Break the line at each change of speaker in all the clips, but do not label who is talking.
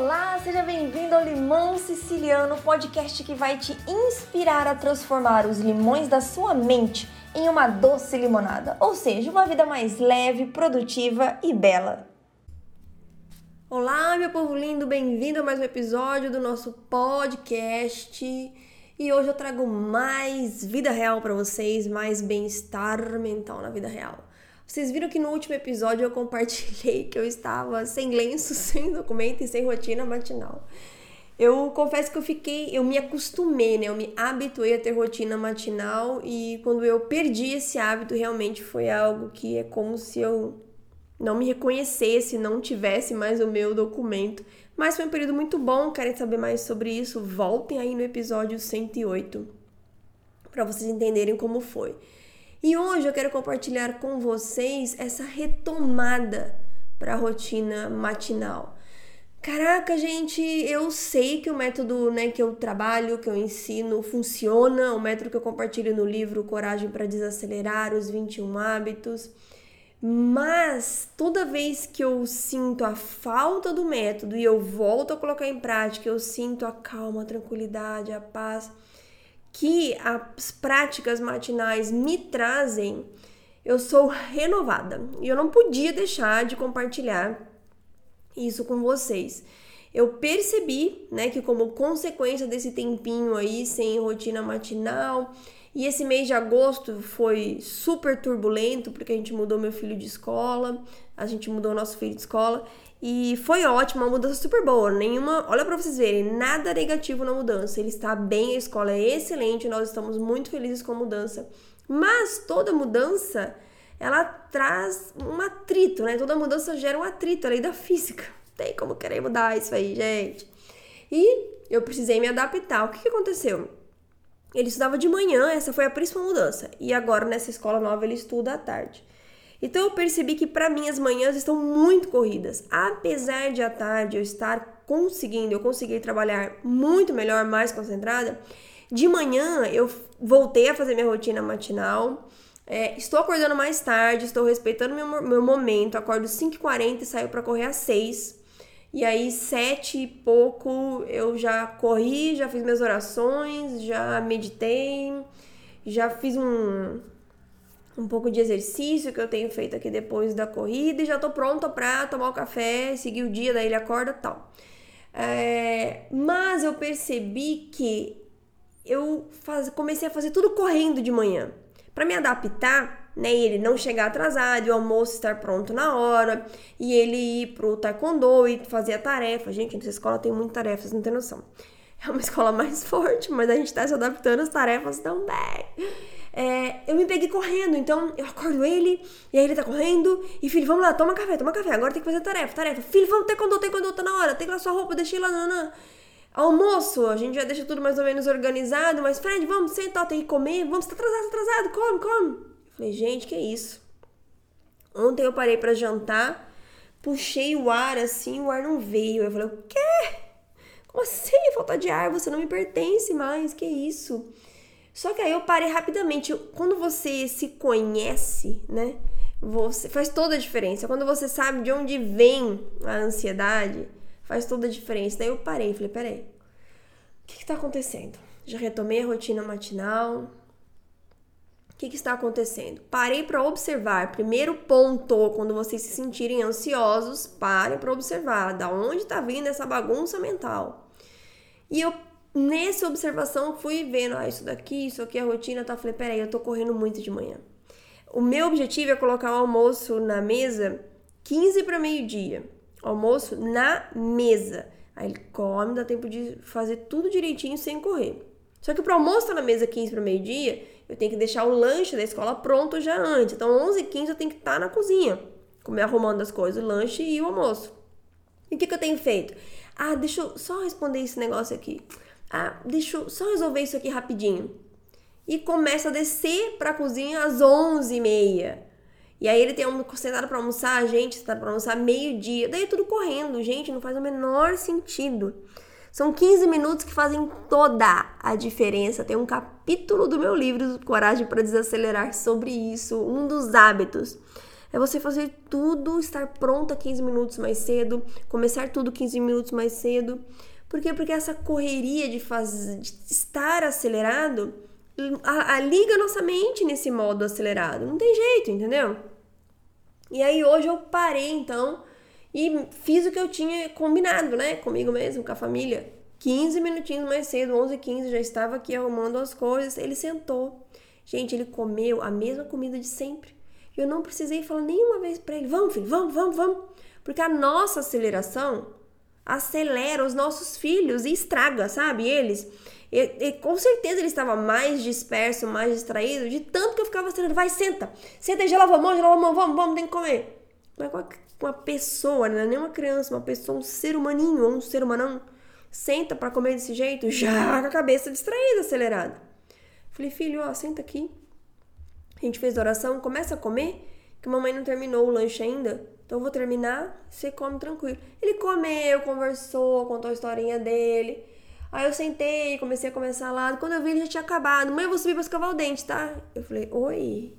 Olá, seja bem-vindo ao Limão Siciliano, podcast que vai te inspirar a transformar os limões da sua mente em uma doce limonada, ou seja, uma vida mais leve, produtiva e bela. Olá, meu povo lindo, bem-vindo a mais um episódio do nosso podcast. E hoje eu trago mais vida real para vocês, mais bem-estar mental na vida real. Vocês viram que no último episódio eu compartilhei que eu estava sem lenço, sem documento e sem rotina matinal. Eu confesso que eu fiquei, eu me acostumei, né? Eu me habituei a ter rotina matinal e quando eu perdi esse hábito, realmente foi algo que é como se eu não me reconhecesse, não tivesse mais o meu documento. Mas foi um período muito bom. Querem saber mais sobre isso? Voltem aí no episódio 108 para vocês entenderem como foi. E hoje eu quero compartilhar com vocês essa retomada para a rotina matinal. Caraca, gente, eu sei que o método né, que eu trabalho, que eu ensino, funciona, o método que eu compartilho no livro Coragem para Desacelerar, os 21 Hábitos. Mas toda vez que eu sinto a falta do método e eu volto a colocar em prática, eu sinto a calma, a tranquilidade, a paz que as práticas matinais me trazem, eu sou renovada. E eu não podia deixar de compartilhar isso com vocês. Eu percebi, né, que como consequência desse tempinho aí sem rotina matinal, e esse mês de agosto foi super turbulento, porque a gente mudou meu filho de escola, a gente mudou nosso filho de escola, e foi ótima, uma mudança super boa. Nenhuma, olha para vocês verem, nada negativo na mudança. Ele está bem, a escola é excelente, nós estamos muito felizes com a mudança. Mas toda mudança, ela traz um atrito, né? Toda mudança gera um atrito, a lei da física. Tem como querer mudar isso aí, gente. E eu precisei me adaptar. O que, que aconteceu? Ele estudava de manhã, essa foi a principal mudança. E agora nessa escola nova ele estuda à tarde. Então eu percebi que para mim as manhãs estão muito corridas. Apesar de à tarde eu estar conseguindo, eu consegui trabalhar muito melhor, mais concentrada, de manhã eu voltei a fazer minha rotina matinal. É, estou acordando mais tarde, estou respeitando meu, meu momento. Acordo 5h40 e saio para correr às 6 e aí, sete e pouco, eu já corri, já fiz minhas orações, já meditei, já fiz um, um pouco de exercício que eu tenho feito aqui depois da corrida e já tô pronta pra tomar o café, seguir o dia, daí ele acorda tal. É, mas eu percebi que eu faz, comecei a fazer tudo correndo de manhã. Para me adaptar, né, e ele não chegar atrasado, o almoço estar pronto na hora, e ele ir pro taekwondo e fazer a tarefa. Gente, nessa escola tem muita tarefa, vocês não tem noção. É uma escola mais forte, mas a gente tá se adaptando às tarefas também é, eu me peguei correndo, então eu acordo ele, e aí ele tá correndo, e filho, vamos lá, toma café, toma café, agora tem que fazer tarefa, tarefa. Filho, vamos tem quando tá na hora, tem lá sua roupa, deixei lá, nanã. Almoço, a gente já deixa tudo mais ou menos organizado, mas Fred, vamos sentar, tem que comer, vamos, tá atrasado, tá atrasado, come, come. Falei, gente, que é isso? Ontem eu parei para jantar, puxei o ar assim, o ar não veio. Eu falei, o quê? Como assim? Falta de ar, você não me pertence mais, que isso? Só que aí eu parei rapidamente. Quando você se conhece, né? Você faz toda a diferença. Quando você sabe de onde vem a ansiedade, faz toda a diferença. Daí eu parei, falei, peraí, o que está acontecendo? Já retomei a rotina matinal. Que, que está acontecendo? Parei para observar. Primeiro ponto, quando vocês se sentirem ansiosos, parem para observar da onde está vindo essa bagunça mental. E eu nessa observação fui vendo, ah, isso daqui, isso aqui a rotina, tá? Falei, peraí, eu tô correndo muito de manhã. O meu objetivo é colocar o almoço na mesa 15 para meio-dia. Almoço na mesa. Aí ele come, dá tempo de fazer tudo direitinho sem correr. Só que para almoço tá na mesa 15 para meio-dia, eu tenho que deixar o lanche da escola pronto já antes. Então, 11h15 eu tenho que estar tá na cozinha, comer arrumando as coisas, o lanche e o almoço. E o que, que eu tenho feito? Ah, deixa eu só responder esse negócio aqui. Ah, deixa eu só resolver isso aqui rapidinho. E começa a descer para a cozinha às 11h30. E aí ele tem um sentado para almoçar, gente sentado para almoçar meio-dia. Daí é tudo correndo, gente, não faz o menor sentido. São 15 minutos que fazem toda a diferença. Tem um capítulo do meu livro Coragem para Desacelerar sobre isso, um dos hábitos. É você fazer tudo, estar pronta 15 minutos mais cedo, começar tudo 15 minutos mais cedo. Por quê? Porque essa correria de, fazer, de estar acelerado a, a, liga nossa mente nesse modo acelerado. Não tem jeito, entendeu? E aí hoje eu parei então e fiz o que eu tinha combinado, né? Comigo mesmo, com a família. 15 minutinhos mais cedo, 11 h 15 já estava aqui arrumando as coisas. Ele sentou. Gente, ele comeu a mesma comida de sempre. Eu não precisei falar nenhuma vez para ele: vamos, filho, vamos, vamos, vamos. Porque a nossa aceleração acelera os nossos filhos e estraga, sabe? Eles. E, e, com certeza ele estava mais disperso, mais distraído, de tanto que eu ficava acelerando. Vai, senta, senta já lava a mão, já lava a mão, vamos, vamos, tem que comer. Mas com uma pessoa, não é nem uma criança, uma pessoa, um ser humaninho, ou um ser humanão, senta para comer desse jeito, já com a cabeça distraída, acelerada. Falei, filho, ó, senta aqui. A gente fez oração, começa a comer, que a mamãe não terminou o lanche ainda. Então eu vou terminar, você come tranquilo. Ele comeu, conversou, contou a historinha dele. Aí eu sentei, comecei a comer salada. Quando eu vi, ele já tinha acabado. Mãe, eu vou subir pra escovar o dente, tá? Eu falei, oi?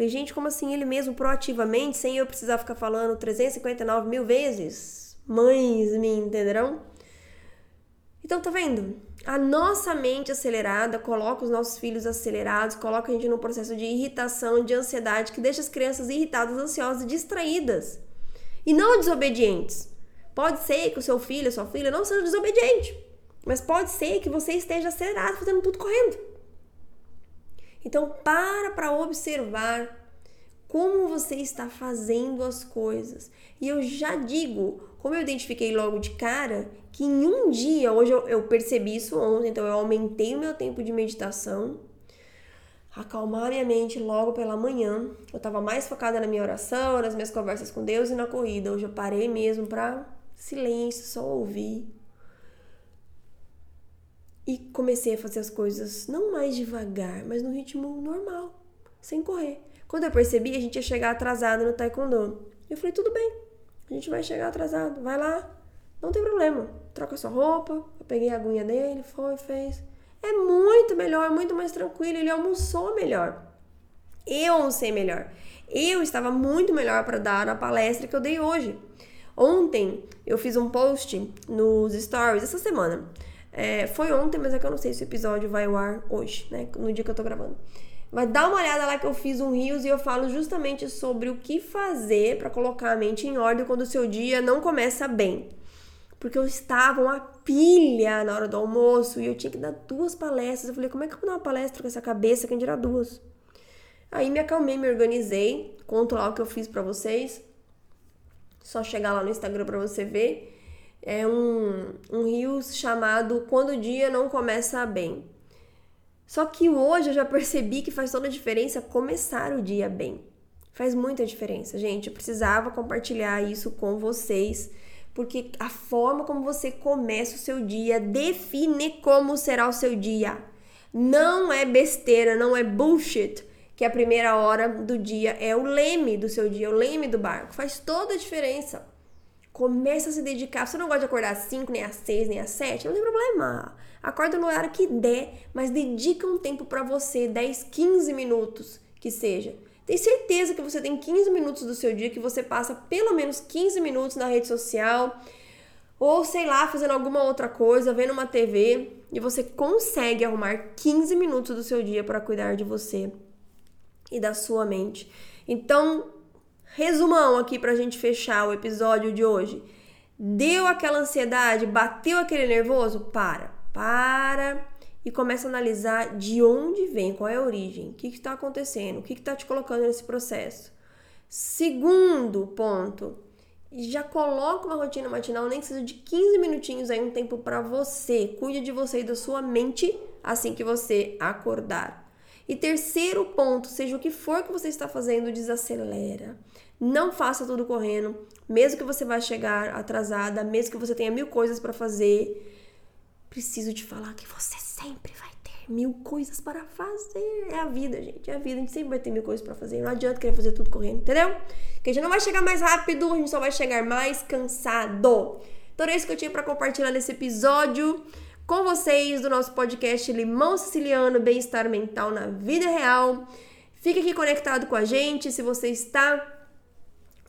Falei, gente, como assim ele mesmo proativamente, sem eu precisar ficar falando 359 mil vezes? Mães me entenderão? Então, tá vendo? A nossa mente acelerada coloca os nossos filhos acelerados, coloca a gente num processo de irritação, de ansiedade, que deixa as crianças irritadas, ansiosas e distraídas. E não desobedientes. Pode ser que o seu filho, sua filha não seja desobediente, mas pode ser que você esteja acelerado, fazendo tudo correndo. Então, para para observar como você está fazendo as coisas. E eu já digo, como eu identifiquei logo de cara, que em um dia, hoje eu, eu percebi isso ontem, então eu aumentei o meu tempo de meditação, acalmar minha mente logo pela manhã. Eu estava mais focada na minha oração, nas minhas conversas com Deus e na corrida. Hoje eu parei mesmo para silêncio, só ouvir. E comecei a fazer as coisas não mais devagar, mas no ritmo normal, sem correr. Quando eu percebi, a gente ia chegar atrasado no taekwondo. Eu falei, tudo bem, a gente vai chegar atrasado, vai lá, não tem problema. Troca sua roupa. Eu peguei a aguinha dele, foi, fez. É muito melhor, muito mais tranquilo. Ele almoçou melhor. Eu almocei melhor. Eu estava muito melhor para dar na palestra que eu dei hoje. Ontem eu fiz um post nos stories essa semana. É, foi ontem, mas é que eu não sei se o episódio vai ao ar hoje, né? No dia que eu tô gravando. Mas dá uma olhada lá que eu fiz um Rios e eu falo justamente sobre o que fazer para colocar a mente em ordem quando o seu dia não começa bem porque eu estava uma pilha na hora do almoço e eu tinha que dar duas palestras. Eu falei, como é que eu vou dar uma palestra com essa cabeça? Quem dirá duas? Aí me acalmei, me organizei, conto lá o que eu fiz para vocês. Só chegar lá no Instagram para você ver. É um, um rios chamado Quando o Dia Não Começa Bem. Só que hoje eu já percebi que faz toda a diferença começar o dia bem. Faz muita diferença, gente. Eu precisava compartilhar isso com vocês porque a forma como você começa o seu dia define como será o seu dia. Não é besteira, não é bullshit que a primeira hora do dia é o leme do seu dia, o leme do barco. Faz toda a diferença. Começa a se dedicar. Você não gosta de acordar às 5, nem às 6, nem às 7, não tem problema. Acorda no horário que der, mas dedica um tempo para você, 10, 15 minutos que seja tem certeza que você tem 15 minutos do seu dia que você passa pelo menos 15 minutos na rede social ou sei lá, fazendo alguma outra coisa, vendo uma TV e você consegue arrumar 15 minutos do seu dia para cuidar de você e da sua mente. Então, resumão aqui pra gente fechar o episódio de hoje. Deu aquela ansiedade, bateu aquele nervoso? Para. Para e começa a analisar de onde vem, qual é a origem, o que está acontecendo, o que está te colocando nesse processo. Segundo ponto, já coloca uma rotina matinal, nem que seja de 15 minutinhos aí, um tempo para você. Cuide de você e da sua mente assim que você acordar. E terceiro ponto, seja o que for que você está fazendo, desacelera. Não faça tudo correndo, mesmo que você vá chegar atrasada, mesmo que você tenha mil coisas para fazer. Preciso te falar que você sempre vai ter mil coisas para fazer. É a vida, gente. É a vida. A gente sempre vai ter mil coisas para fazer. Não adianta querer fazer tudo correndo, entendeu? Porque a gente não vai chegar mais rápido, a gente só vai chegar mais cansado. Então é isso que eu tinha para compartilhar nesse episódio com vocês do nosso podcast Limão Siciliano Bem-Estar Mental na Vida Real. Fique aqui conectado com a gente. Se você está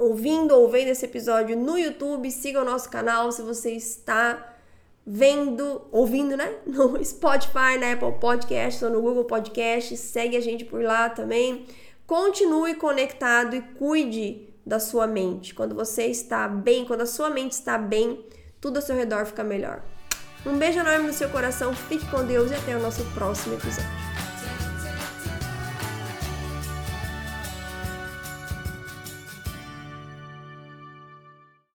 ouvindo ou vendo esse episódio no YouTube, siga o nosso canal se você está vendo, ouvindo, né? No Spotify, na Apple Podcast ou no Google Podcast, segue a gente por lá também. Continue conectado e cuide da sua mente. Quando você está bem, quando a sua mente está bem, tudo ao seu redor fica melhor. Um beijo enorme no seu coração, fique com Deus e até o nosso próximo episódio.